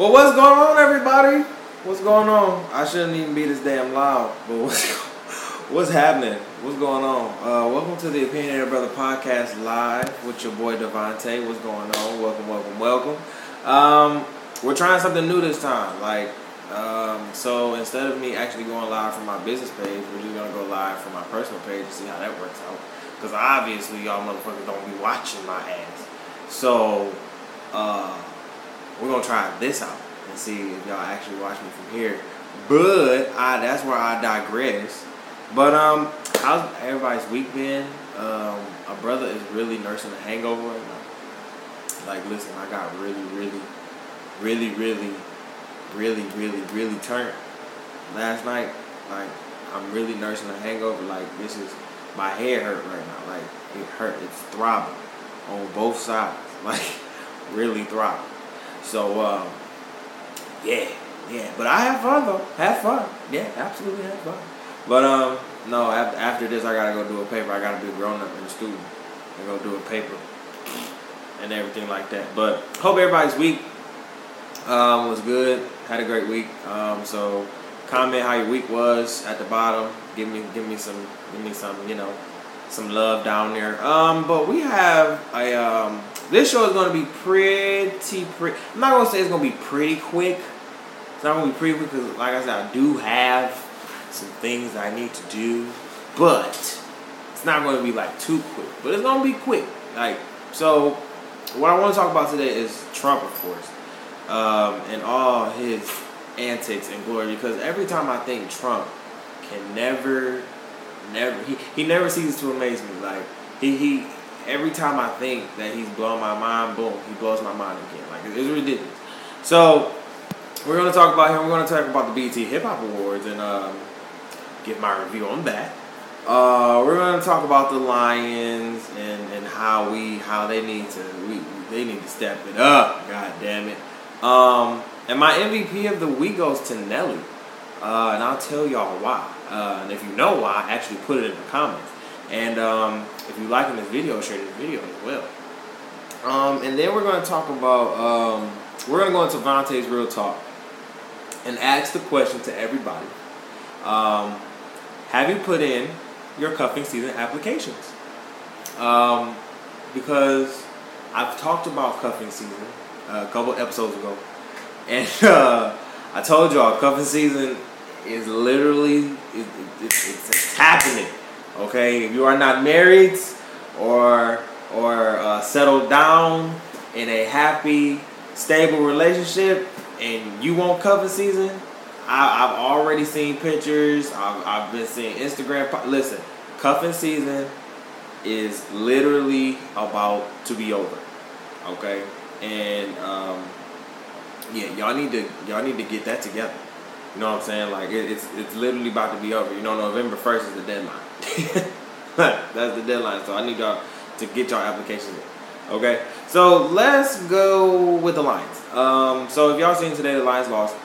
Well, what's going on, everybody? What's going on? I shouldn't even be this damn loud, but what's, what's happening? What's going on? Uh, welcome to the Opinionated Brother Podcast live with your boy Devontae. What's going on? Welcome, welcome, welcome. Um, we're trying something new this time. Like, um, so instead of me actually going live from my business page, we're just gonna go live from my personal page and see how that works out. Because obviously, y'all motherfuckers don't be watching my ass. So, uh, we're gonna try this out and see if y'all actually watch me from here. But I, that's where I digress. But um, how's everybody's week been? Um, a brother is really nursing a hangover. Like, listen, I got really, really, really, really, really, really, really turned last night. Like, I'm really nursing a hangover. Like, this is my head hurt right now. Like, it hurt. It's throbbing on both sides. Like, really throbbing. So, um, yeah, yeah. But I have fun though. Have fun. Yeah, absolutely have fun. But um, no. After, this, I gotta go do a paper. I gotta be a grown up and a student and go do a paper and everything like that. But hope everybody's week um, was good. Had a great week. Um, so comment how your week was at the bottom. Give me give me some give me some you know some love down there. Um, but we have a um, this show is to be pretty pretty. I'm not gonna say it's gonna be pretty quick. It's not gonna be pretty quick because, like I said, I do have some things I need to do, but it's not to be like too quick. But it's gonna be quick. Like so, what I want to talk about today is Trump, of course, um, and all his antics and glory. Because every time I think Trump can never, never, he, he never ceases to amaze me. Like he he every time I think that he's blowing my mind, boom, he blows my mind again. Like it's ridiculous. So we're gonna talk about him. We're gonna talk about the BET Hip Hop Awards and um, give my review on that. Uh, we're gonna talk about the Lions and, and how we how they need to we they need to step it up. God damn it. Um, and my MVP of the week goes to Nelly, uh, and I'll tell y'all why. Uh, and if you know why, actually put it in the comments. And um, if you liking this video, share this video as well. Um, and then we're going to talk about, um, we're going to go into Vontae's Real Talk and ask the question to everybody. Um, have you put in your cuffing season applications? Um, because I've talked about cuffing season uh, a couple episodes ago. And uh, I told y'all, cuffing season is literally, it, it, it's, it's happening. Okay, if you are not married or or uh, settled down in a happy, stable relationship, and you want cuffing season, I, have already seen pictures. I've, I've been seeing Instagram. Listen, cuffing season is literally about to be over. Okay, and um, yeah, y'all need to y'all need to get that together. You know what I'm saying? Like it, it's it's literally about to be over. You know, November first is the deadline. That's the deadline. So I need y'all to get y'all applications in. Okay? So let's go with the Lions. Um, so if y'all seen today, the Lions lost.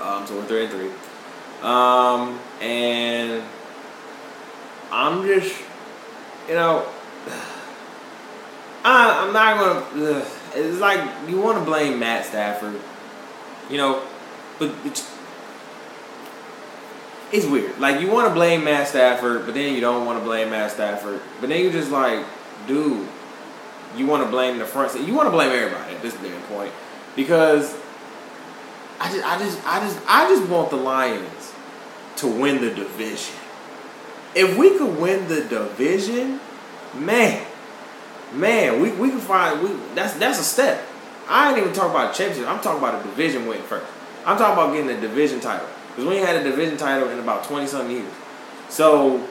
Um, so we're three and three. Um, and I'm just, you know, I, I'm not gonna. It's like you want to blame Matt Stafford, you know, but it's, weird. Like you want to blame Matt Stafford, but then you don't want to blame Matt Stafford. But then you just like, dude, you want to blame the front. You want to blame everybody at this damn point because I just, I just, I just, I just want the Lions to win the division. If we could win the division, man, man, we we can find we that's that's a step. I ain't even talking about championship. I'm talking about a division win first. I'm talking about getting a division title. Because we ain't had a division title in about 20 something years. So,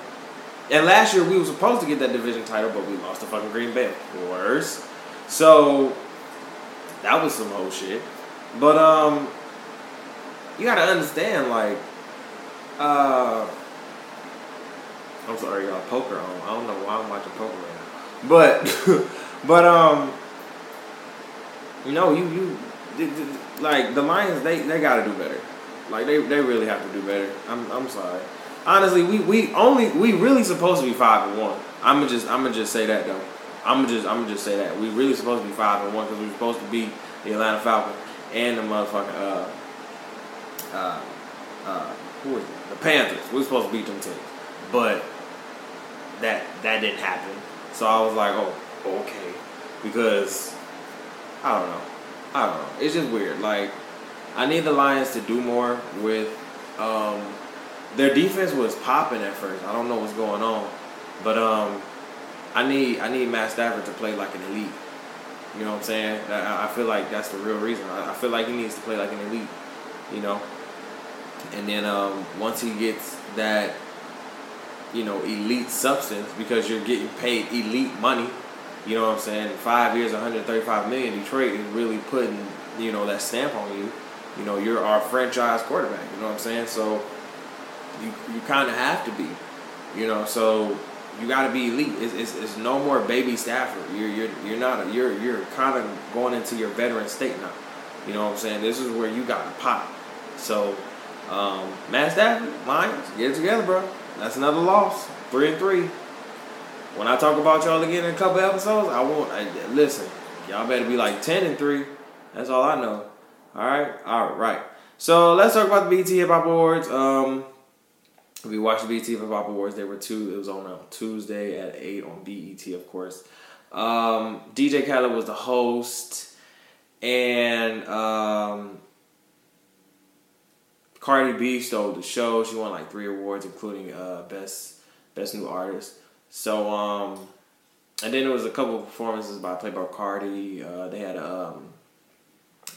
and last year we were supposed to get that division title, but we lost to fucking Green Bay, of course. So, that was some whole shit. But, um, you gotta understand, like, uh, I'm sorry, y'all, poker on. I don't know why I'm watching poker right now. But, but, um, you know, you, you, like, the Lions, they, they gotta do better. Like they, they really have to do better. I'm, I'm sorry. Honestly, we, we only we really supposed to be five and one. I'm gonna just I'm gonna just say that though. I'm gonna just I'm gonna just say that we really supposed to be five and one because we are supposed to beat the Atlanta Falcons. and the motherfucking uh, uh, uh, who was it? The Panthers. We are supposed to beat them teams, but that that didn't happen. So I was like, oh, okay, because I don't know, I don't know. It's just weird. Like I need the Lions to do more with. Um, their defense was popping at first. I don't know what's going on, but um, I need I need Matt Stafford to play like an elite. You know what I'm saying? I, feel like that's the real reason. I, I feel like he needs to play like an elite. You know, and then um, once he gets that, you know, elite substance because you're getting paid elite money. You know what I'm saying? Five years, 135 million. Detroit is really putting you know that stamp on you. You know, you're our franchise quarterback. You know what I'm saying? So you you kind of have to be. You know, so you got to be elite. It's, it's, it's, no more baby Stafford. You're you're you're not a, you're you're kind of going into your veteran state now. You know what I'm saying? This is where you got to pop. So, um, Matt Stafford, Lions, get it together, bro. That's another loss. Three and three. When I talk about y'all again in a couple episodes, I won't. I, listen, y'all better be like ten and three. That's all I know. All right, all right. So let's talk about the BET Hip Hop Awards. Um, we watched the BET Hip Hop Awards. There were two. It was on a Tuesday at eight on BET, of course. Um, DJ Khaled was the host, and um, Cardi B stole the show. She won like three awards, including uh, best best new artist. So, um, and then there was a couple performances by Playboi Carti. Uh, they had a, um,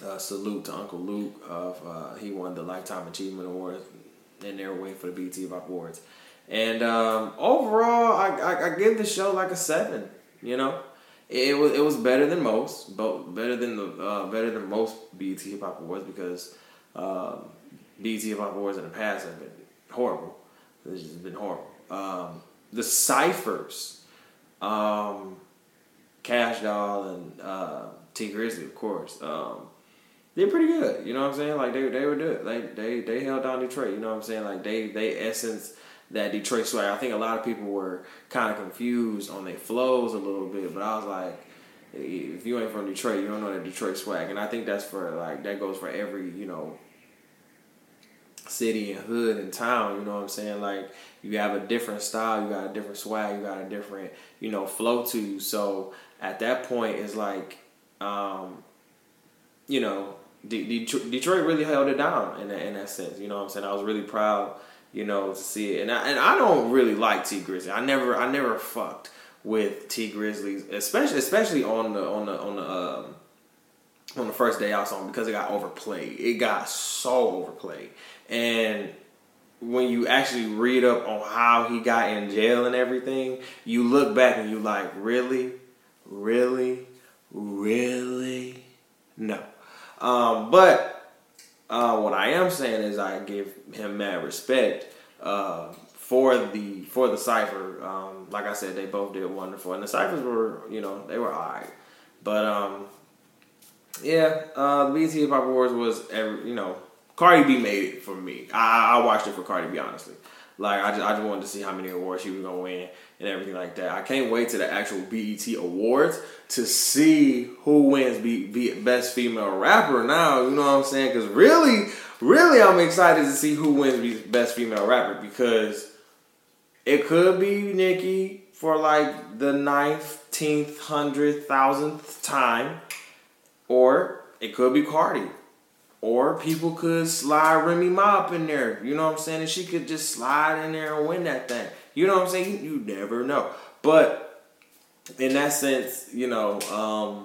a, salute to Uncle Luke. Of uh, he won the Lifetime Achievement Award they were waiting for the Hip Awards. And um, overall, I, I, I give the show like a seven. You know, it was it was better than most, but better than the uh, better than most BET Hip Hop Awards because um, BET Hip Hop Awards in the past have been horrible. It's just been horrible. Um, the ciphers, um, Kash Doll and uh, Tee Grizzley, of course. Um, they're pretty good. You know what I'm saying? Like they they were good. Like they they held down Detroit. You know what I'm saying? Like they they essence that Detroit swag. I think a lot of people were kind of confused on their flows a little bit, but I was like, if you ain't from Detroit, you don't know that Detroit swag, and I think that's for like that goes for every you know city and hood and town. You know what I'm saying? Like you have a different style, you got a different swag, you got a different you know flow to you. So at that point, it's like. Um, you know, Detroit really held it down in that, in that sense. You know what I'm saying? I was really proud, you know, to see it. And I, and I don't really like Tee Grizzley. I never I never fucked with Tee Grizzley's, especially especially on the on the on the um, on the first day I saw him because it got overplayed. It got so overplayed. And when you actually read up on how he got in jail and everything, you look back and you like, really, really, really, no. Um, but uh, what I am saying is I give him mad respect uh, for the for the cipher. Um, like I said, they both did wonderful, and the ciphers were you know they were alright. But um, yeah, uh, the BET Hip Hop Awards was every, you know Cardi B made it for me. I, I watched it for Cardi B honestly. Like I just, I just wanted to see how many awards she was gonna win and everything like that. I can't wait to the actual BET Awards to see who wins be, be best female rapper. Now you know what I'm saying? Because really, really, I'm excited to see who wins best female rapper because it could be Nicki for like the nineteenth, hundredth, thousandth time, or it could be Cardi or people could slide Remy Ma up in there. You know what I'm saying? And she could just slide in there and win that thing. You know what I'm saying? You, you never know. But in that sense, you know, um,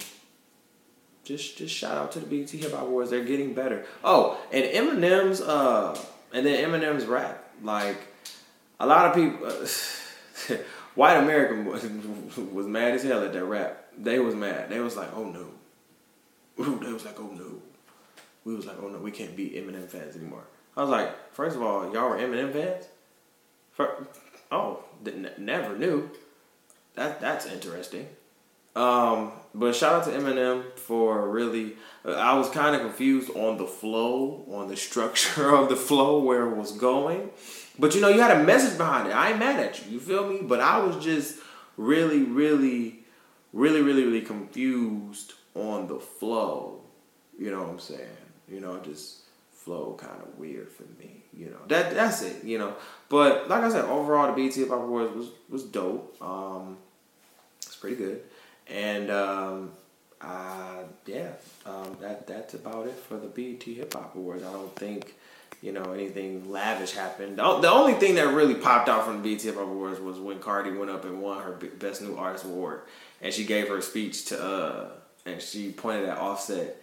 just just shout out to the BET Hip Hop Awards. They're getting better. Oh, and Eminem's uh, and then Eminem's rap. Like a lot of people, uh, white American was, was mad as hell at that rap. They was mad. They was like, oh no. They was like, oh no we was like, oh no, we can't be Eminem fans anymore. I was like, first of all, y'all were Eminem fans. For, oh, n- never knew. That that's interesting. Um, but shout out to Eminem for really. Uh, I was kind of confused on the flow, on the structure of the flow, where it was going. But you know, you had a message behind it. I ain't mad at you. You feel me? But I was just really, really, really, really, really confused on the flow You know what I'm saying? You know, just flow kind of weird for me. You know, that that's it. You know, but like I said, overall the BET Hip Hop Awards was was dope. Um, it's pretty good, and um, uh, yeah, um, that that's about it for the BET Hip Hop Awards. I don't think you know anything lavish happened. The, the only thing that really popped out from the BET Hip Hop Awards was when Cardi went up and won her Best New Artist award, and she gave her speech to uh, and she pointed at Offset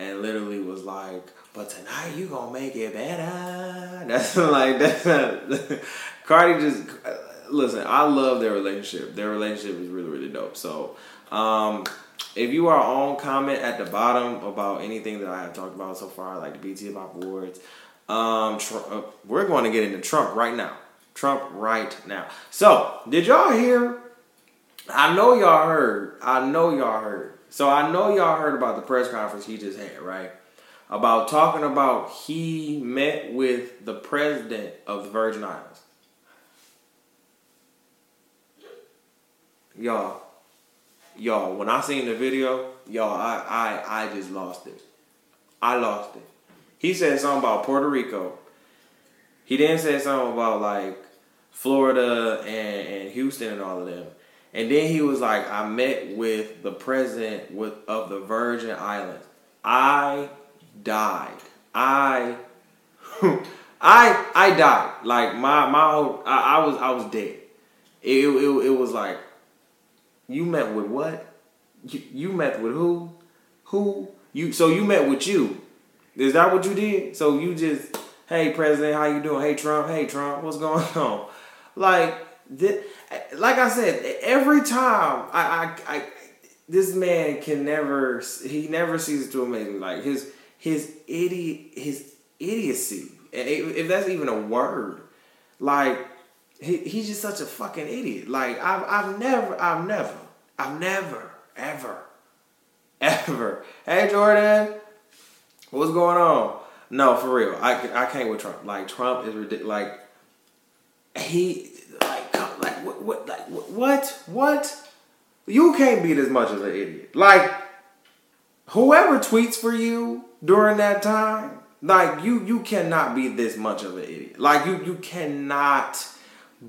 and literally was like, "But tonight you gonna make it better." That's like that's Cardi just listen. I love their relationship. Their relationship is really really dope. So, um, if you are on comment at the bottom about anything that I have talked about so far, like the BET Hip Hop Awards, um, uh, we're going to get into Trump right now. Trump right now. So, did y'all hear? I know y'all heard. I know y'all heard so I know y'all heard about the press conference he just had, right? About talking about he met with the president of the Virgin Islands. Y'all, y'all, when I seen the video, y'all, I, I, I just lost it. I lost it. He said something about Puerto Rico. He then said something about like Florida and, and Houston and all of them. And then he was like, I met with the president with of the Virgin Islands. I died. I I I died. Like my my I, I was I was dead. It, it, it was like you met with what? You, you met with who? Who? You so you met with you. Is that what you did? So you just hey president, how you doing? Hey Trump, hey Trump, what's going on? Like this, like I said, every time I, I, I, this man can never, he never ceases to amaze me. Like his, his idiot, his idiocy, if that's even a word, like he, he's just such a fucking idiot. Like I've, I've never, I've never, I've never, ever, ever. Hey Jordan, what's going on? No, for real, I, I can't with Trump. Like Trump is ridiculous. Like he what, what, like, what, what? You can't be this much of an idiot. Like, whoever tweets for you during that time, like you, you cannot be this much of an idiot. Like you, you cannot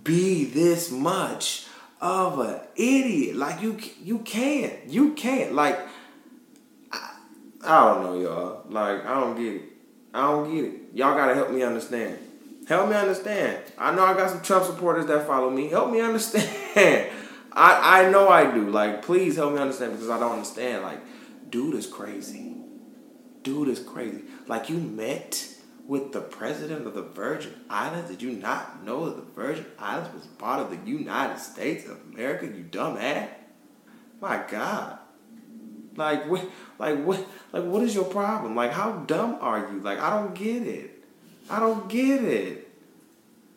be this much of an idiot. Like you, you can't, you can't. Like, I, I don't know, y'all. Like, I don't get it. I don't get it. Y'all gotta help me understand. Help me understand. I know I got some Trump supporters that follow me. Help me understand. I I know I do. Like, please help me understand because I don't understand. Like, dude is crazy. Dude is crazy. Like, you met with the president of the Virgin Islands. Did you not know that the Virgin Islands was part of the United States of America? You dumb ass. My God. Like what? Like what? Like what is your problem? Like how dumb are you? Like I don't get it. I don't get it.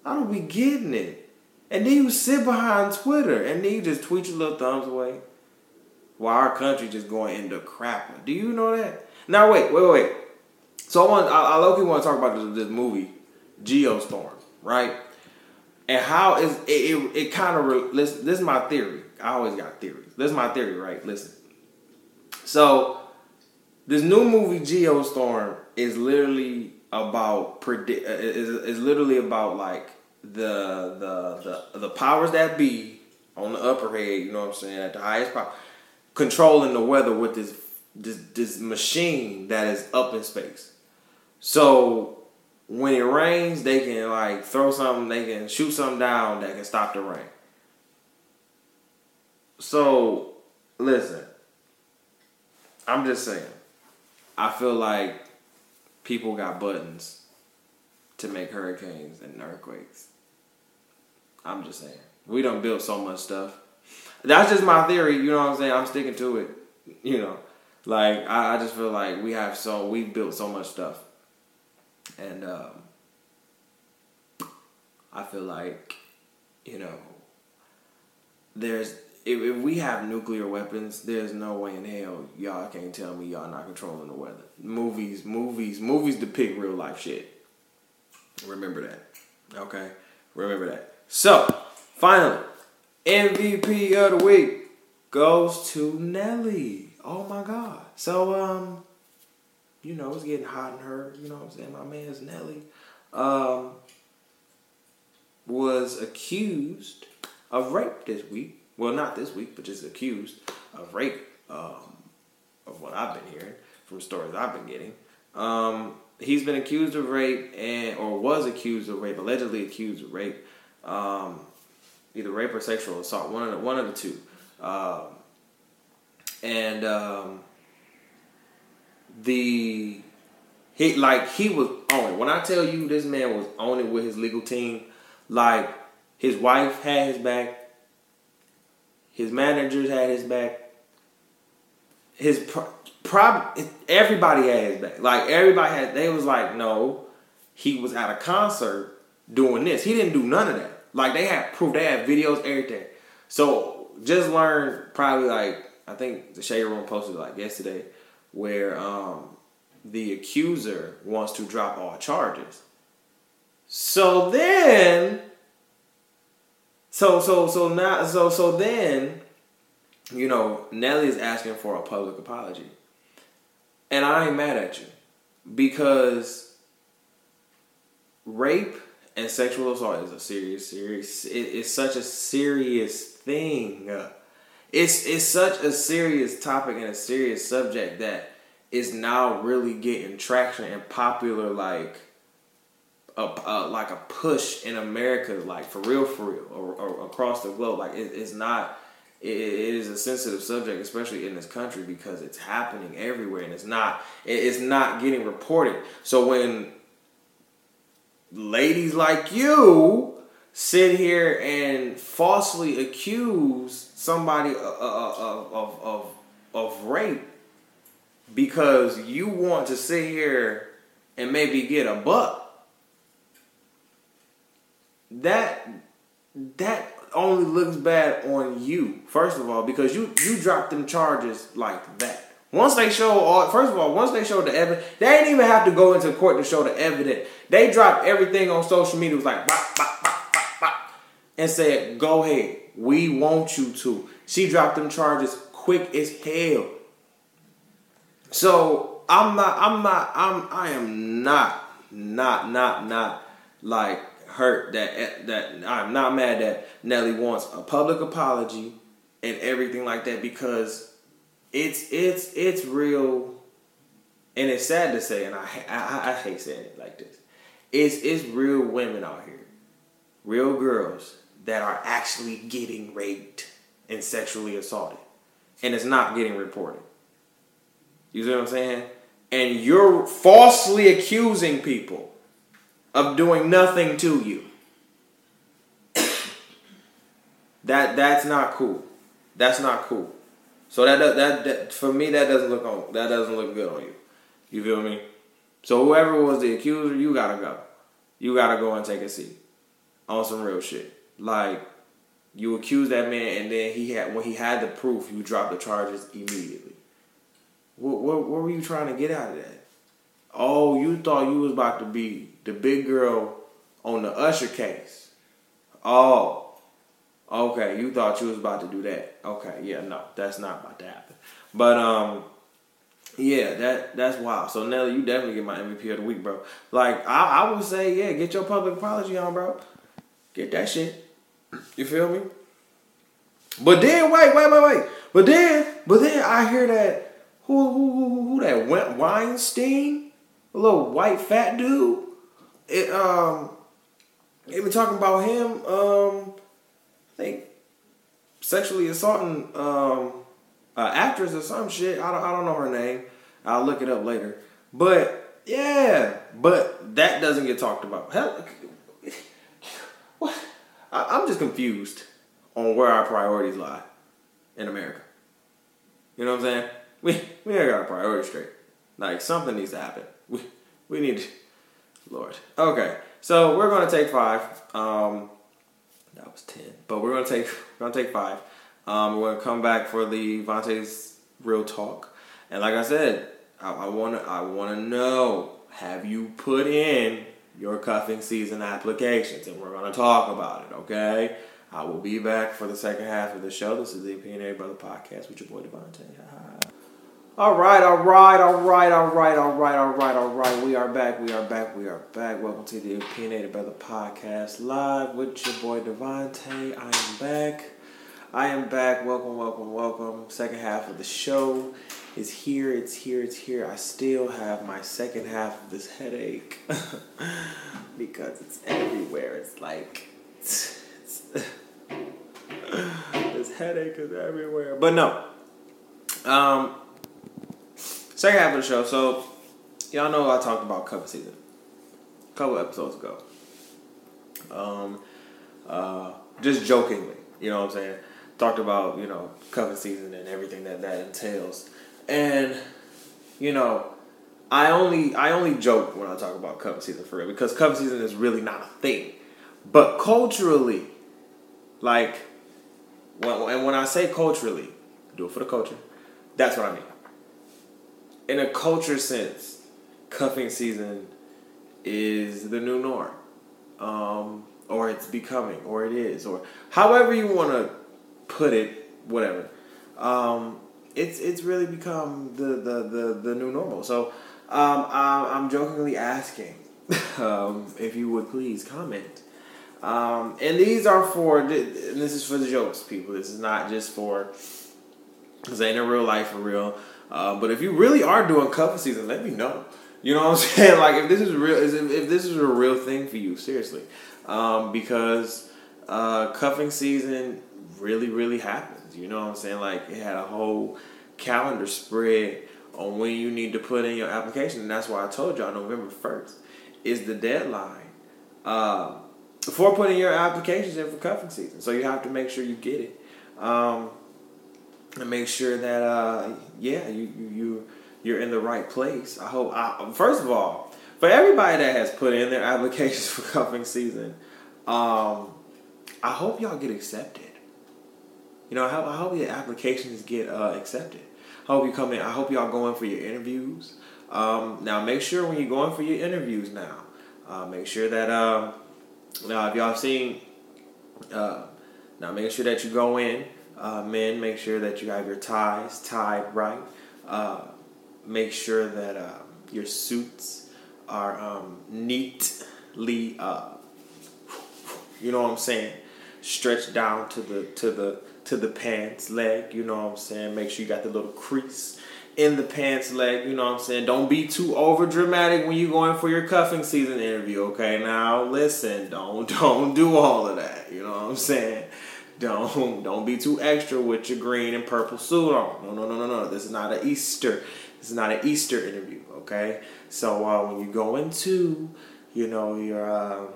I don't be getting it. And then you sit behind Twitter and then you just tweet your little thumbs away while our country just going into crap. Do you know that? Now wait, wait, wait. So I want I, I low want to talk about this, this movie, Geostorm, right? And how is it? It, it kind of re- this, this is my theory. I always got theories. This is my theory, right? Listen. So this new movie, Geostorm, is literally about predict uh, is, is literally about like the the the the powers that be on the upper head, you know what I'm saying, at the highest power, controlling the weather with this this this machine that is up in space. So when it rains, they can like throw something, they can shoot something down that can stop the rain. So listen, I'm just saying, I feel like people got buttons to make hurricanes and earthquakes. I'm just saying. We don't build so much stuff. That's just my theory, you know what I'm saying? I'm sticking to it. You know. Like I, I just feel like we have so we built so much stuff. And um I feel like, you know, there's if, if we have nuclear weapons, there's no way in hell y'all can't tell me y'all not controlling the weather. Movies, movies, movies depict real life shit. Remember that. Okay? Remember that. So, finally, MVP of the week goes to Nelly. Oh my god. So um you know, it's getting hot in her. You know what I'm saying? My man's Nelly um, was accused of rape this week. Well, not this week, but just accused of rape. Um, of what I've been hearing from stories I've been getting. Um, he's been accused of rape and or was accused of rape, allegedly accused of rape, um, either rape or sexual assault, one of the one of the two. Um, and um, the he like he was on it. When I tell you this man was on it with his legal team, like his wife had his back, his managers had his back, his pro- prob everybody had his back. Like everybody had. They was like, no, he was at a concert doing this. He didn't do none of that. Like they had proof. They had videos, everything. So just learned probably like I think the Shade Room posted like yesterday where um, the accuser wants to drop all charges. So then, so so so now so so then, you know, Nelly is asking for a public apology, and I ain't mad at you because rape and sexual assault is a serious, serious. It, it's such a serious thing. It's it's such a serious topic and a serious subject that is now really getting traction and popular like a, a like a push in America, like for real, for real, or, or across the globe. Like it, it's not. It, is a sensitive subject, especially in this country, because it's happening everywhere, and it's not. It's not getting reported. So when ladies like you sit here and falsely accuse somebody of, of, of, of, of rape because you want to sit here and maybe get a buck. That that only looks bad on you, first of all, because you you dropped them charges like that. Once they show all, first of all, once they show the evidence, they didn't even have to go into court to show the evidence. They dropped everything on social media. It was like, bop, bop, bop, bop, bop, and said, "Go ahead, we want you to." She dropped them charges quick as hell. So I'm not, I'm not, I'm, I am not, not, not, not like hurt that that I'm not mad that Nelly wants a public apology and everything like that because it's it's it's real, and it's sad to say, and I I, I hate saying it like this. It's it's real women out here, real girls that are actually getting raped and sexually assaulted, and it's not getting reported. You see what I'm saying? And you're falsely accusing people of doing nothing to you. that that's not cool. That's not cool. So that, that that for me that doesn't look on that doesn't look good on you. You feel me? So whoever was the accuser, you gotta go. You gotta go and take a seat on some real shit. Like you accuse that man, and then he had when he had the proof, you dropped the charges immediately. What, what, what were you trying to get out of that? Oh, you thought you was about to be the big girl on the Usher case. Oh, okay. You thought you was about to do that. Okay, yeah, no, that's not about to happen. But um, yeah, that that's wild. So Nelly, you definitely get my MVP of the week, bro. Like I, I would say, yeah, get your public apology on, bro. Get that shit. You feel me? But then wait, wait, wait, wait. But then, but then I hear that who who who, who that went Weinstein, a little white fat dude. It um, been talking about him. Um, I think sexually assaulting um, actress or some shit. I don't I don't know her name. I'll look it up later. But yeah, but that doesn't get talked about. Hell, what? I, I'm just confused on where our priorities lie in America. You know what I'm saying? we we ain't got our priorities straight. Like something needs to happen. We we need, Lord. Okay, so we're gonna take five. Um, that was ten, but we're gonna take we're gonna take five. Um, we're gonna come back for the Vontae's real talk, and like I said, I, I wanna I wanna know have you put in your cuffing season applications, and we're gonna talk about it. Okay. I will be back for the second half of the show. This is the Opinionated Brother Podcast with your boy Devontae. All right, all right, all right, all right, all right, all right, all right. We are back. We are back. We are back. Welcome to the Opinionated Brother Podcast live with your boy Devontae. I am back. I am back. Welcome, welcome, welcome. Second half of the show is here. It's here. It's here. I still have my second half of this headache because it's everywhere. It's like it's, this headache is everywhere. But no. Um second half of the show. So y'all know I talked about cuffing season a couple episodes ago. Um, uh, just jokingly, you know what I'm saying. Talked about you know cuffing season and everything that that entails, and you know. I only I only joke when I talk about cuffing season for real because cuffing season is really not a thing, but culturally, like, and when I say culturally, do it for the culture. That's what I mean in a culture sense, cuffing season is the new norm, um, or it's becoming, or it is, or however you want to put it, whatever. Um, it's it's really become the the the, the new normal. So um, I'm jokingly asking um, if you would please comment. Um, and these are for this is for the jokes, people. This is not just for because ain't in real life for real. Uh, but if you really are doing cuffing season, let me know. You know what I'm saying? Like if this is real, if, if this is a real thing for you, seriously, um, because uh, cuffing season really, really happens. You know what I'm saying? Like it had a whole calendar spread on when you need to put in your application, and that's why I told y'all November first is the deadline uh, for putting your applications in for cuffing season. So you have to make sure you get it. Um, and make sure that uh, yeah, you you you're in the right place. I hope. I, first of all, for everybody that has put in their applications for cuffing season, um, I hope y'all get accepted. You know, I hope, I hope your applications get uh, accepted. I hope you come in. I hope y'all go in for your interviews. Um, now, make sure when you're going for your interviews now, uh, make sure that uh, now if y'all seen, uh, now make sure that you go in uh, men, make sure that you have your ties tied right. Uh, make sure that uh, your suits are um, neatly, uh, you know what I'm saying, stretched down to the to the to the pants leg. You know what I'm saying. Make sure you got the little crease in the pants leg. You know what I'm saying. Don't be too over dramatic when you're going for your cuffing season interview. Okay, now listen, don't don't do all of that. You know what I'm saying. Don't don't be too extra with your green and purple suit on. No, no, no, no, no. This is not an Easter. This is not an Easter interview. Okay. So uh, when you go into, you know, your uh,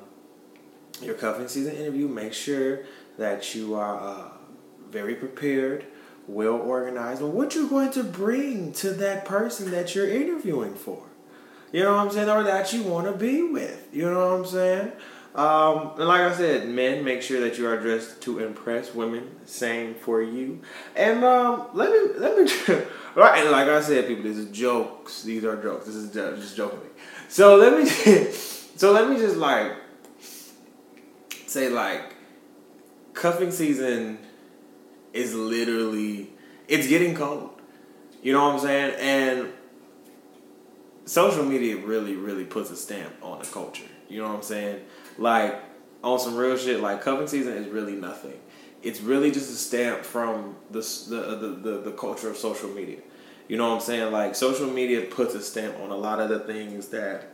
your cuffing season interview, make sure that you are uh, very prepared, well organized, and what you're going to bring to that person that you're interviewing for. You know what I'm saying, or that you want to be with. You know what I'm saying. Um, and like I said, men, make sure that you are dressed to impress women. Same for you. And um, let me let me right. And like I said, people, this is jokes. These are jokes. This is just joking. So let me so let me just like say like cuffing season is literally it's getting cold. You know what I'm saying? And social media really, really puts a stamp on the culture. You know what I'm saying? Like on some real shit, like cuffing season is really nothing. It's really just a stamp from the the, the, the, the culture of social media. You know what I'm saying? Like social media puts a stamp on a lot of the things that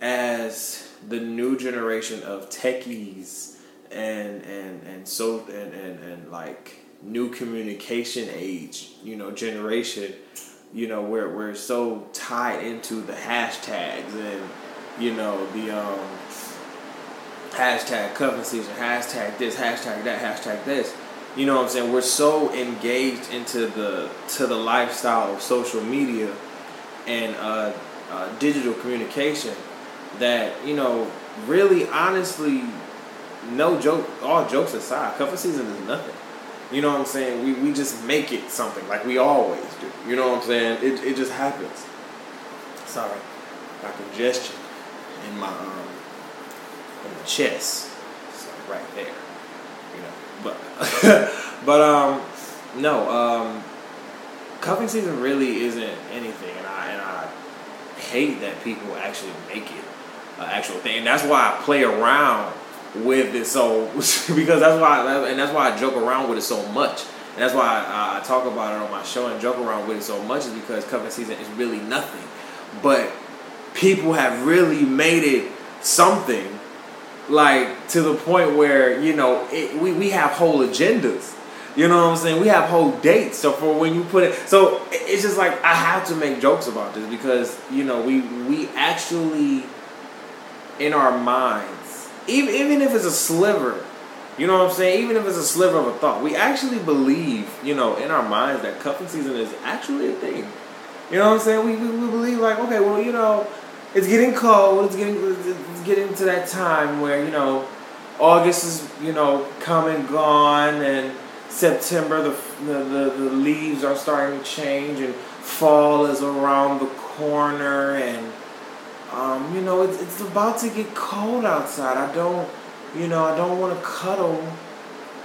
as the new generation of techies and and and so and, and, and like new communication age, you know, generation, you know, we're we're so tied into the hashtags and you know the um hashtag cuffing season, hashtag this, hashtag that, hashtag this. You know what I'm saying? We're so engaged into the to the lifestyle of social media and uh, uh, digital communication that you know really honestly no joke all jokes aside cuffing season is nothing. You know what i'm saying? We, we just make it something like we always do. You know what i'm saying? It, it just happens. Sorry. My congestion in my um, chest. So right there. You know. But but um no, um cuffing season really isn't anything, and I and I hate that people actually make it an actual thing. And that's why I play around with it so because that's why and that's why I joke around with it so much. And that's why I, I talk about it on my show and joke around with it so much is because cuffing season is really nothing. But people have really made it something like to the point where you know it, we, we have whole agendas. You know what i'm saying? We have whole dates. So for when you put it so it's just like i have to make jokes about this because you know we we actually in our minds even, even if it's a sliver you know what i'm saying? Even if it's a sliver of a thought we actually believe you know in our minds that cuffing season is actually a thing. You know what i'm saying? We, we, we believe like okay well you know it's getting cold. It's getting it's getting to that time where you know August is you know come and gone, and September the the, the, the leaves are starting to change, and fall is around the corner, and um, you know it's it's about to get cold outside. I don't you know I don't want to cuddle,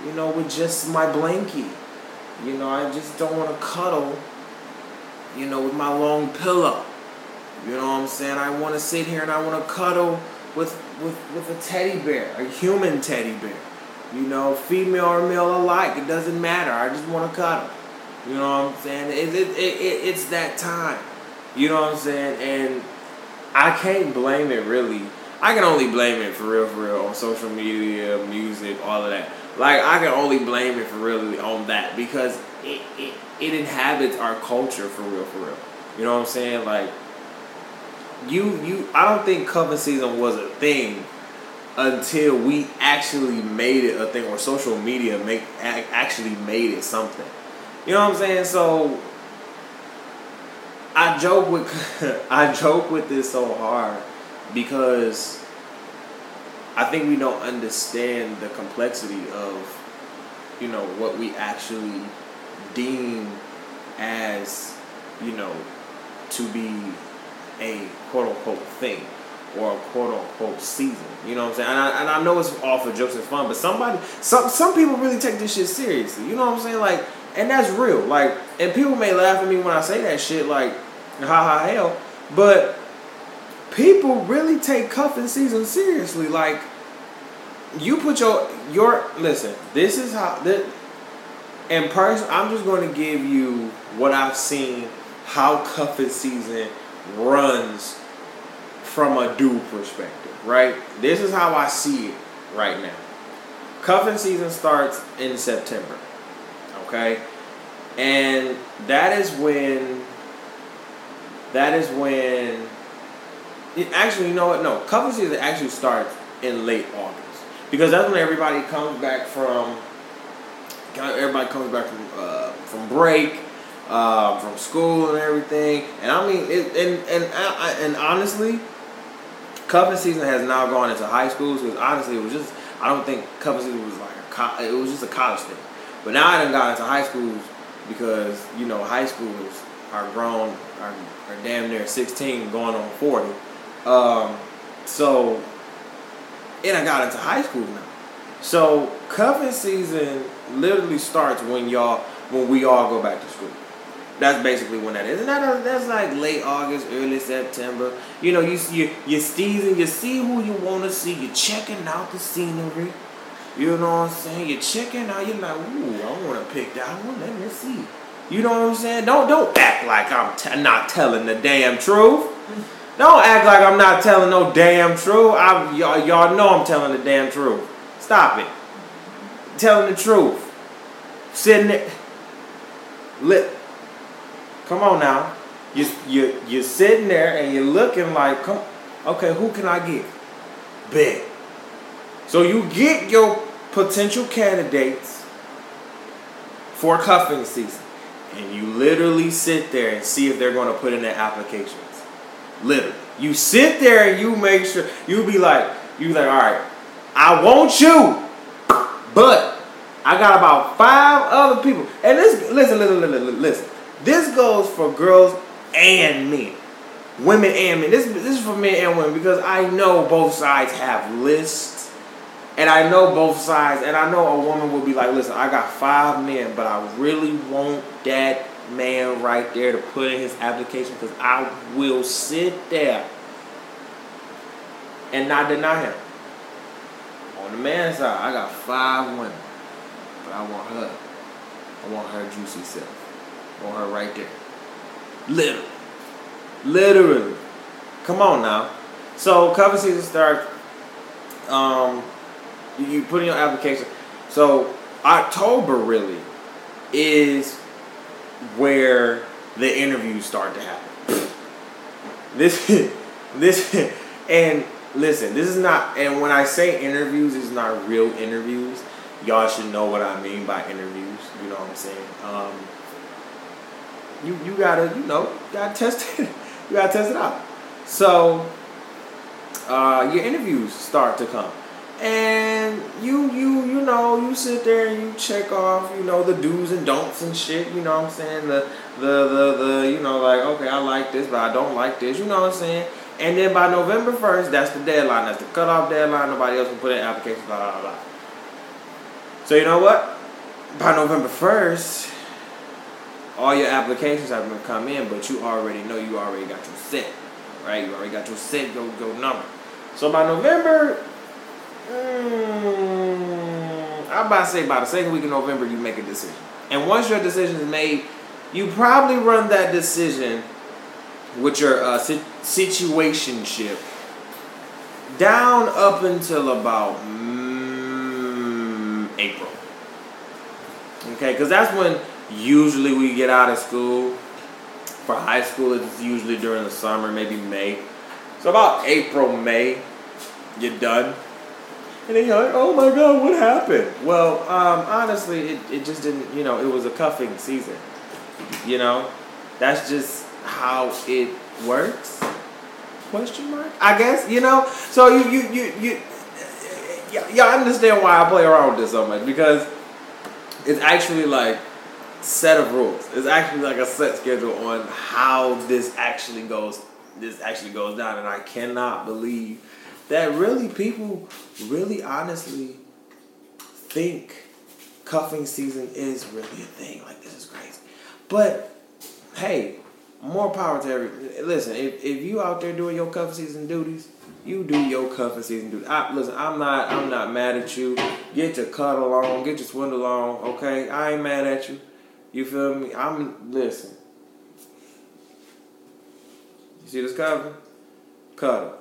you know, with just my blankie. You know I just don't want to cuddle, you know, with my long pillow. You know what I'm saying? I want to sit here and I want to cuddle with, with, with a teddy bear, a human teddy bear. You know, female or male alike, it doesn't matter. I just want to cuddle. You know what I'm saying? It, it, it, it, it's that time. You know what I'm saying? And I can't blame it really. I can only blame it for real, for real on social media, music, all of that. Like I can only blame it for really on that because it, it, it inhabits our culture for real, for real. You know what I'm saying? Like you you I don't think cuffing season was a thing until we actually made it a thing or social media make actually made it something. You know what I'm saying? So I joke with I joke with this so hard because I think we don't understand the complexity of you know what we actually deem as you know to be a quote unquote thing or a quote unquote season. You know what I'm saying? And I, and I know it's all for jokes and fun, but somebody, some some people really take this shit seriously. You know what I'm saying? Like, and that's real. Like, and people may laugh at me when I say that shit, like, ha ha hell. But people really take cuffing season seriously. Like, you put your your listen. This is how that. In person, I'm just going to give you what I've seen. How cuffing season runs from a dude perspective, right? This is how I see it right now. Cuffing season starts in September, okay? And that is when, that is when, it actually, you know what? No, cuffing season actually starts in late August. Because that's when everybody comes back from, everybody comes back from, uh, from break uh, from school and everything. And I mean, it, and and and honestly, cuffing season has now gone into high schools because honestly, it was just I don't think cuffing season was like a co- it was just a college thing. But now I done got into high schools because you know high schools are grown, are, are damn near sixteen, going on forty. Um, so, and I got into high school now. So cuffing season literally starts when y'all when we all go back to school. That's basically when that is. And that, uh, that's like late August, early September. You know, you you you season, you see who you want to see. You're checking out the scenery. You know what I'm saying? You're checking out. You're like, ooh, I want to pick that one. Let me see. You know what I'm saying? Don't don't act like I'm t- not telling the damn truth. Don't act like I'm not telling no damn truth. I y'all, y'all know I'm telling the damn truth. Stop it. Telling the truth. Sitting there. Lip Come on now. You you you're sitting there and you're looking like, come, okay, who can I get? Bet. So you get your potential candidates for cuffing season, and you literally sit there and see if they're going to put in their applications. Literally, you sit there and you make sure you be like, you like, all right, I want you, but I got about five other people. And this, listen, listen, listen, listen. This goes for girls and men. Women and men. This, this is for men and women because I know both sides have lists. And I know both sides. And I know a woman will be like, listen, I got five men, but I really want that man right there to put in his application because I will sit there and not deny him. On the man's side, I got five women, but I want her. I want her juicy self. Want her right there. Literally. Literally. Come on now. So cover season starts. Um, you put in your application. So October really is where the interviews start to happen. This, this, and listen, this is not. And when I say interviews, it's not real interviews. Y'all should know what I mean by interviews. You know what I'm saying? Um, you you gotta you know gotta test it. You gotta test it out. So uh, your interviews start to come. And you you you know you sit there and you check off you know the do's and don'ts and shit you know what i'm saying? The the the, the you know like okay i like this but i don't like this you know what i'm saying? And then by november 1st that's the deadline that's the cutoff deadline nobody else can put in applications blah blah blah. So you know what? By november 1st all your applications have been come in but you already know you already got your set right you already got your set go go number so by november Mm, I'm about to say by the second week of November, you make a decision. And once your decision is made, you probably run that decision with your uh, situationship down up until about mm, April. Okay, because that's when usually we get out of school. For high school, it's usually during the summer, maybe May. So about April, May, you're done and then you're like, oh my God, what happened? Well, um, honestly, it, it just didn't, you know, it was a cuffing season. You know, that's just how it works. Question mark? I guess, you know? So you, you, you, you, y'all understand why I play around with this so much because it's actually like set of rules. It's actually like a set schedule on how this actually goes. This actually goes down, and I cannot believe that really people really honestly think cuffing season is really a thing. Like this is crazy. But hey, more power to every listen, if, if you out there doing your cuffing season duties, you do your cuffing season duties. I, listen, I'm not I'm not mad at you. Get your cuddle on, get your swindle on, okay? I ain't mad at you. You feel me? I'm listen. You see this cover? Cuddle.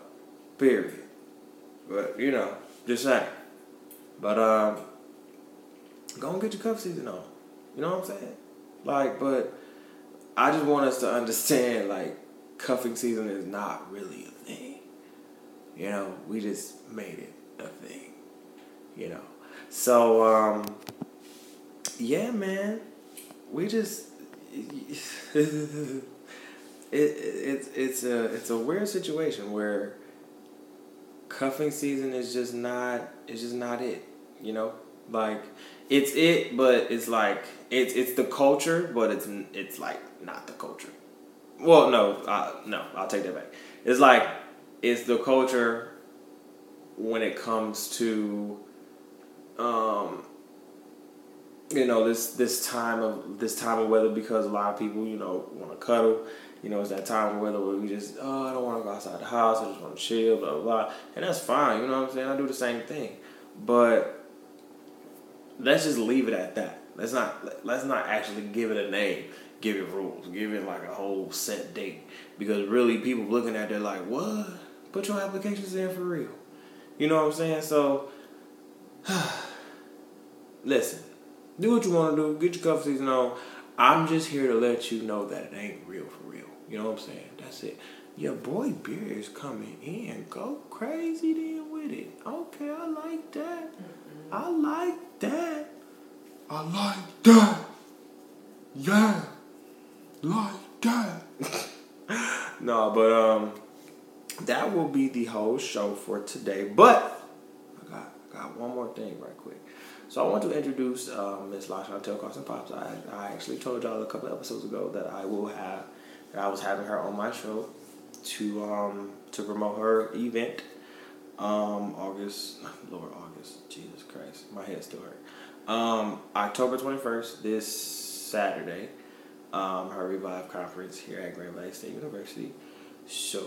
Period. But you know, just saying. But um, go and get your cuff season on. You know what I'm saying? Like, but I just want us to understand like cuffing season is not really a thing. You know, we just made it a thing. You know. So um yeah, man. We just it, it, it's it's a it's a weird situation where cuffing season is just not it's just not it you know? Like it's it but it's like it's it's the culture but it's it's like not the culture. Well no uh, no i'll take that back. It's like it's the culture when it comes to um you know this this time of this time of weather because a lot of people you know want to cuddle you know, it's that time of weather where we just, oh, I don't want to go outside the house. I just want to chill, blah, blah, blah. And that's fine. You know what I'm saying? I do the same thing. But let's just leave it at that. Let's not let's not actually give it a name, give it rules, give it like a whole set date. Because really, people looking at it like, what? Put your applications in for real. You know what I'm saying? So, listen, do what you want to do. Get your cuff season on. I'm just here to let you know that it ain't real for real. You know what I'm saying? That's it. Your boy Beer is coming in. Go crazy then with it. Okay, I like that. I like that. I like that. Yeah. Like that. no, but um that will be the whole show for today. But got one more thing right quick. So I want to introduce um, Miss Lasha Carson Pops. I, I actually told y'all a couple episodes ago that I will have that I was having her on my show to um, to promote her event. Um, August, Lord August, Jesus Christ, my head still hurt. Um, October twenty first, this Saturday. um, her Revive conference here at Grand Valley State University. So.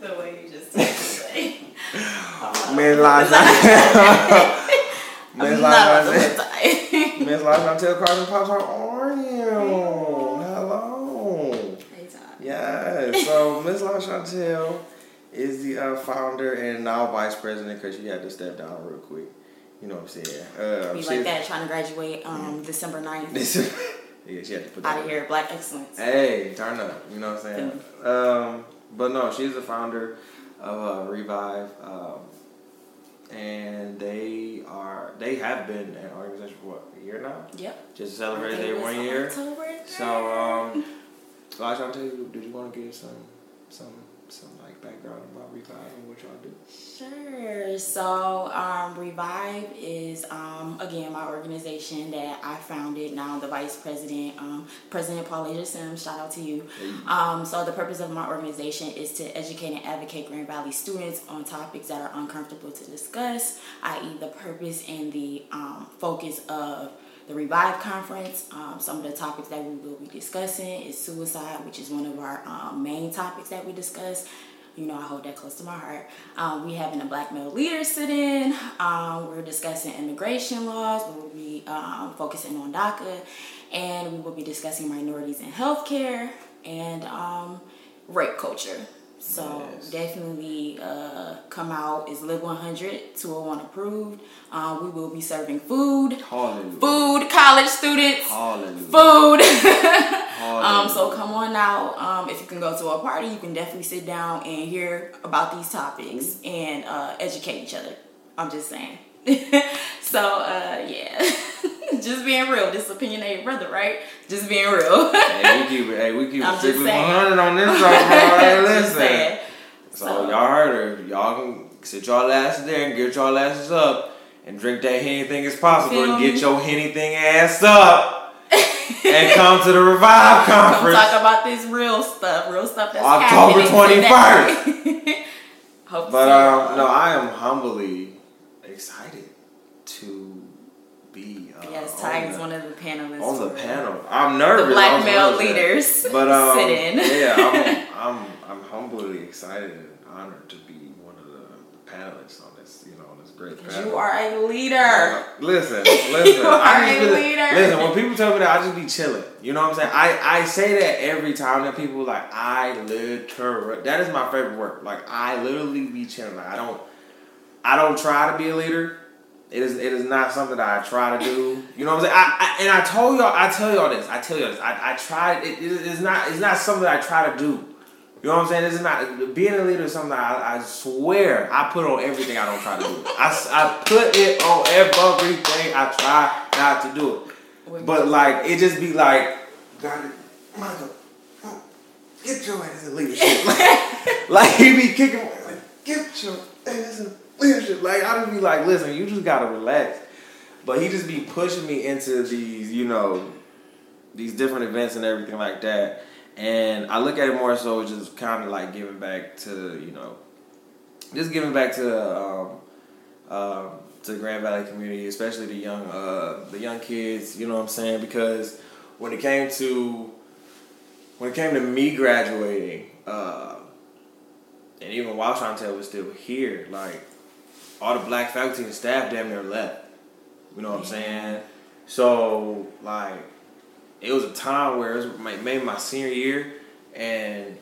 the way you just today. Miss Liza. Miss Liza. Miss Liza, tell Carson Pops, how are you? Hello. Hey, Todd. Yes. So Miss La Chantel is the uh, founder and now vice president because she had to step down real quick. You know what I'm saying? Uh, Be like that, trying to graduate um December 9th. Yeah, she had to put that Out of here, Black Excellence. Hey, turn up. You know what I'm saying? Um, but no, she's the founder of uh, Revive, um, and they are they have been an organization for what a year now. Yep. Just celebrated their one year. October So, um, so I trying to tell you, did you want to give some some some like background about Revive and what y'all do? Sure. So, um, Revive is um, again my organization that I founded. Now, the vice president, um, President Paulasia Sims. Shout out to you. Um, so, the purpose of my organization is to educate and advocate Grand Valley students on topics that are uncomfortable to discuss, i.e., the purpose and the um, focus of the Revive Conference. Um, some of the topics that we will be discussing is suicide, which is one of our um, main topics that we discuss. You know, I hold that close to my heart. Um, we having a black male leader sit in. Um, we're discussing immigration laws. We will be um, focusing on DACA, and we will be discussing minorities in healthcare and um, rape culture. So Yes. definitely uh, come out. It's Live 100, 201 approved. Um, we will be serving food, Hallelujah. food, college students, Hallelujah. food. Hallelujah. um, so come on out. Um, if you can go to a party, you can definitely sit down and hear about these topics and uh, educate each other. I'm just saying. so uh, yeah, just being real. This opinionated brother, right? Just being real. hey, we keep it. Hey, we keep it I'm just strictly saying. 100 on this show, bro. Hey, listen. So, So- y'all heard her. Y'all can sit y'all asses there and get y'all asses up and drink that anything as possible and get your anything ass up and come to the Revive Come Conference. talk about this real stuff, real stuff that's October. Hope to But um, no, I am humbly excited to be uh, Yes, is the, one of the panelists. on the panel. I'm nervous. The black male leaders But um, sit in. yeah, I'm, I'm I'm humbly excited and honored to be one of the panelists on this, you know, on this great panel. you are a leader. Uh, Listen, listen. You are I a leader. Listen, when people tell me that, I just be chilling. You know what I'm saying? I, I say that every time that people like I literally that is my favorite word. Like I literally be chilling. Like I don't I don't try to be a leader. It is it is not something that I try to do. You know what I'm saying? I, I and I told y'all I tell y'all this. I tell y'all this. I, I tried it, it is not it's not something that I try to do. You know what I'm saying? This is not being a leader is something I, I swear I put on everything I don't try to do. I, I put it on everything I try not to do it. But like it just be like, it, Michael, get your ass in leadership. like, like he be kicking, like, get your ass in. Like I just be like, listen, you just gotta relax. But he just be pushing me into these, you know, these different events and everything like that. And I look at it more so just kind of like giving back to, you know, just giving back to um, um, to the Grand Valley community, especially the young uh, the young kids. You know what I'm saying? Because when it came to when it came to me graduating, uh, and even while Chantel was still here, like all the black faculty and staff damn near left. You know what I'm saying? So like it was a time where it was my- maybe my senior year and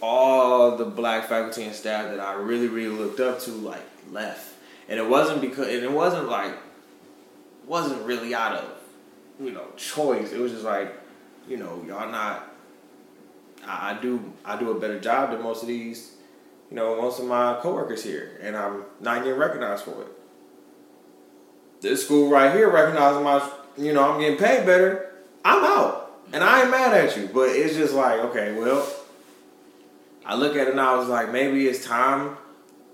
all the black faculty and staff that I really, really looked up to like left. And it wasn't because and it wasn't like wasn't really out of, you know, choice. It was just like, you know, y'all not I, I do I do a better job than most of these, you know, most of my coworkers here. And I'm not getting recognized for it. This school right here recognizing my you know, I'm getting paid better. I'm out. And I ain't mad at you. But it's just like, okay, well, I look at it and I was like, maybe it's time,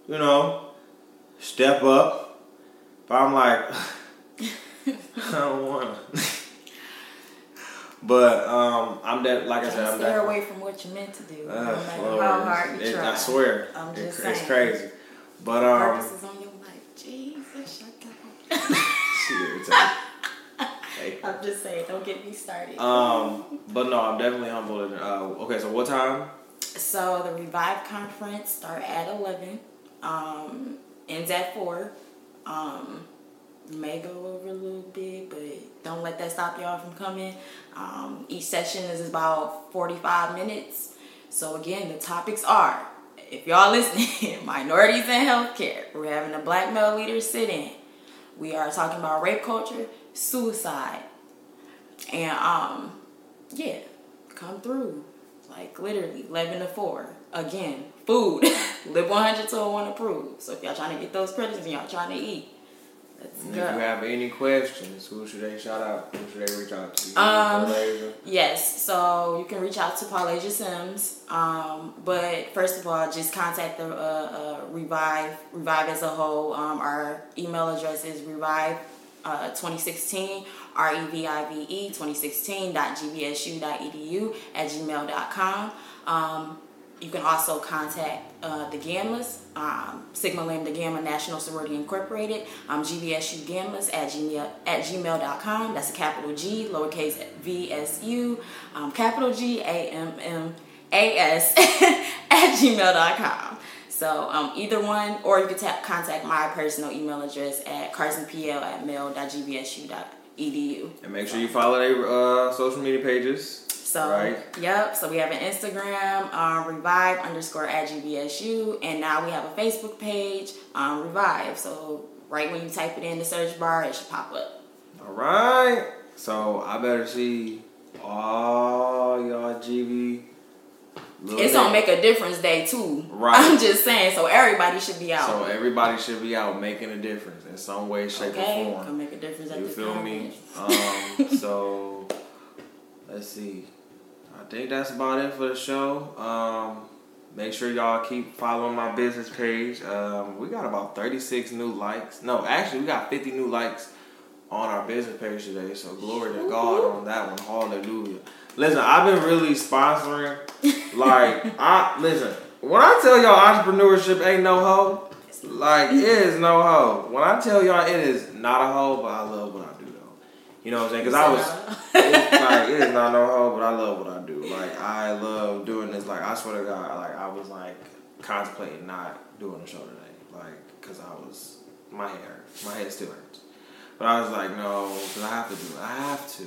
you know, step up. But I'm like, I don't wanna. but um, I'm that like I said, I'm stay away from what you're meant to do. Uh, no matter Lord, how hard you it- try. I swear, I'm it- just it's crazy. But um, Purpose is on your life. Jesus, shut up. She irritating. okay. I'm just saying, don't get me started. Um, but no, I'm definitely humbled. And, uh, okay, so what time? So the Revive conference start at eleven, um, ends at four. Um, may go over a little bit, but don't let that stop y'all from coming. Um, each session is about forty five minutes. So again, the topics are, if y'all listening, minorities in healthcare. We're having a black male leader sit in. We are talking about rape culture, suicide, and um, yeah, come through. Like literally, 11 to 4. Again, food. Live 100 to 1 approved. So if y'all trying to get those credits and y'all trying to eat, let's And go. If you have any questions, who should they shout out? Who should they reach out to? Um, Yes, so you can reach out to Paulasia Sims. Um, but first of all, just contact the uh, uh, Revive, Revive as a whole. Um, our email address is revive uh, 2016, R-E-V-I-V-E 2016.gvsu.edu at gmail.com. Um, you can also contact uh, the Gammas, um, Sigma Lambda Gamma National Sorority Incorporated, um, GVSU Gammas at gmail at gmail.com. That's a capital G, lowercase v s u, um, capital G A M M A S at gmail.com. So um, either one, or you can ta- contact my personal email address at carsonpl at mail.gvsu.edu. And make sure you follow their uh, social media pages. So, Right. yep. So we have an Instagram, um, revive underscore at GVSU, and now we have a Facebook page, um, revive. So right when you type it in the search bar, it should pop up. All right. So I better see all y'all GV. little It's gonna make a difference day too. Right. I'm just saying. So everybody should be out. So everybody should be out making a difference in some way, shape, okay, or form. come make a difference You feel me? Um, so let's see. I think that's about it for the show. Um, make sure y'all keep following my business page. Um, we got about 36 new likes. No, actually, we got 50 new likes on our business page today. So glory to God on that one. Hallelujah. Listen, I've been really sponsoring. Like, I listen. When I tell y'all entrepreneurship ain't no hoe, like it is no hoe. When I tell y'all it is not a hoe, but I love what I. You know what I'm saying? Because I was it's like it is not no hoe, but I love what I do. Like I love doing this. Like I swear to God, like I was like contemplating not doing the show today, like because I was my hair, my head still hurts, but I was like no, because I have to do it. I have to.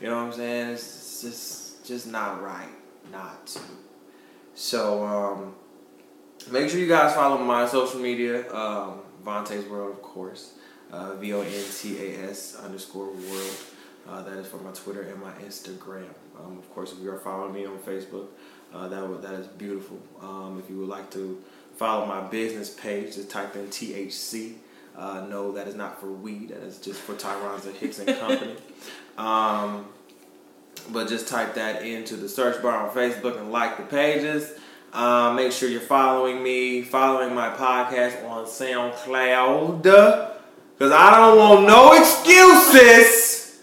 You know what I'm saying? It's, it's just just not right not to. So um, make sure you guys follow my social media, um, Vontae's World, of course, uh, V O N T A S underscore World. Uh, that is for my Twitter and my Instagram. Um, of course, if you are following me on Facebook, uh, that would, that is beautiful. Um, if you would like to follow my business page, just type in THC. Uh, no, that is not for weed. That is just for Tyron's Hicks and Company. Um, but just type that into the search bar on Facebook and like the pages. Um, make sure you're following me, following my podcast on SoundCloud. Because I don't want no excuses.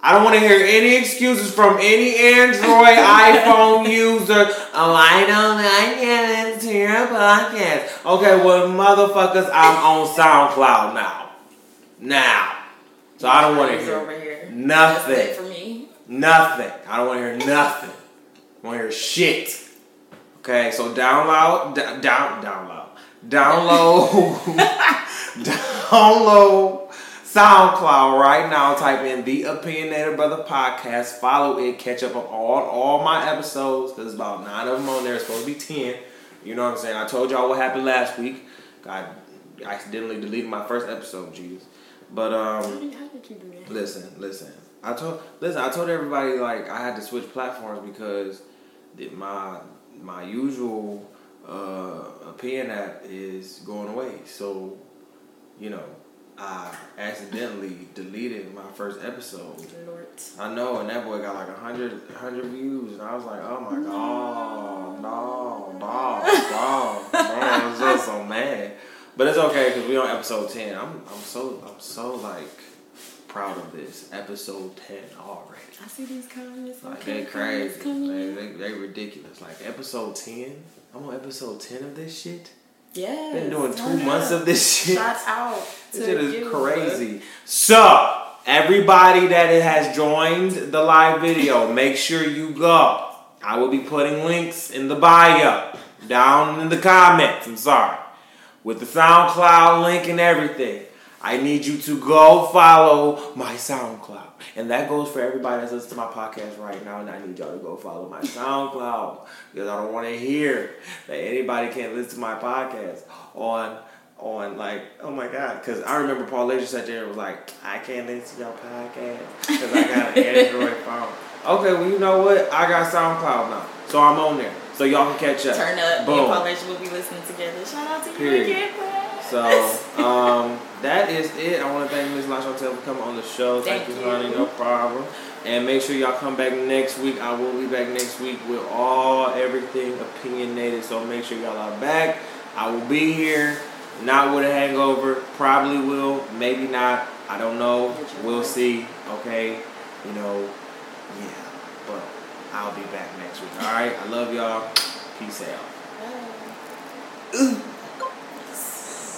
I don't want to hear any excuses from any Android iPhone user. Oh, I don't like it into your podcast. Okay, well, motherfuckers, I'm on SoundCloud now. Now. So I don't want to hear nothing. For me. Nothing. I don't want to hear nothing. I want to hear shit. Okay, so download, d- down, download, download, download SoundCloud right now. Type in the Opinionated Brother Podcast. Follow it. Catch up on all all my episodes. There's about nine of them on there. It's supposed to be ten. You know what I'm saying? I told y'all what happened last week. I accidentally deleted my first episode. Jesus. But um. How did, how did you do that? Listen, listen. I told listen. I told everybody like I had to switch platforms because my my usual uh, opinion app is going away. So, you know, I accidentally deleted my first episode. Lord. I know, and that boy got like a hundred hundred views, and I was like, oh my god, no, no, no, no. I was just so mad. But it's okay because we're on episode ten. I'm I'm so I'm so like proud of this episode ten already. I see these comments. Like okay, they crazy, they, they ridiculous. Like episode ten, I'm on episode ten of this shit. Yeah. Been doing two months of this shit. Shout out This shit is you. crazy. So, everybody that has joined the live video, make sure you go. I will be putting links in the bio, down in the comments. I'm sorry. With the SoundCloud link and everything. I need you to go follow my SoundCloud. And that goes for everybody that's listening to my podcast right now. And I need y'all to go follow my SoundCloud. Because I don't want to hear that anybody can't listen to my podcast on on like, oh my God. Because I remember Paulasia sat there and was like, I can't listen to your podcast because I got an Android phone. Okay, well, you know what? I got SoundCloud now. So I'm on there. So y'all can catch up. Turn up. Boom. Me and Paul Laser will be listening together. Shout out to Period. you again. So um, that is it. I want to thank Ms. LaChantel for coming on the show. Thank, Thank you, honey. No problem. And make sure y'all come back next week. I will be back next week with all everything opinionated. So make sure y'all are back. I will be here. Not with a hangover. Probably will. Maybe not. I don't know. We'll see. Okay. You know. Yeah. But I'll be back next week. All right. I love y'all. Peace out. Ooh.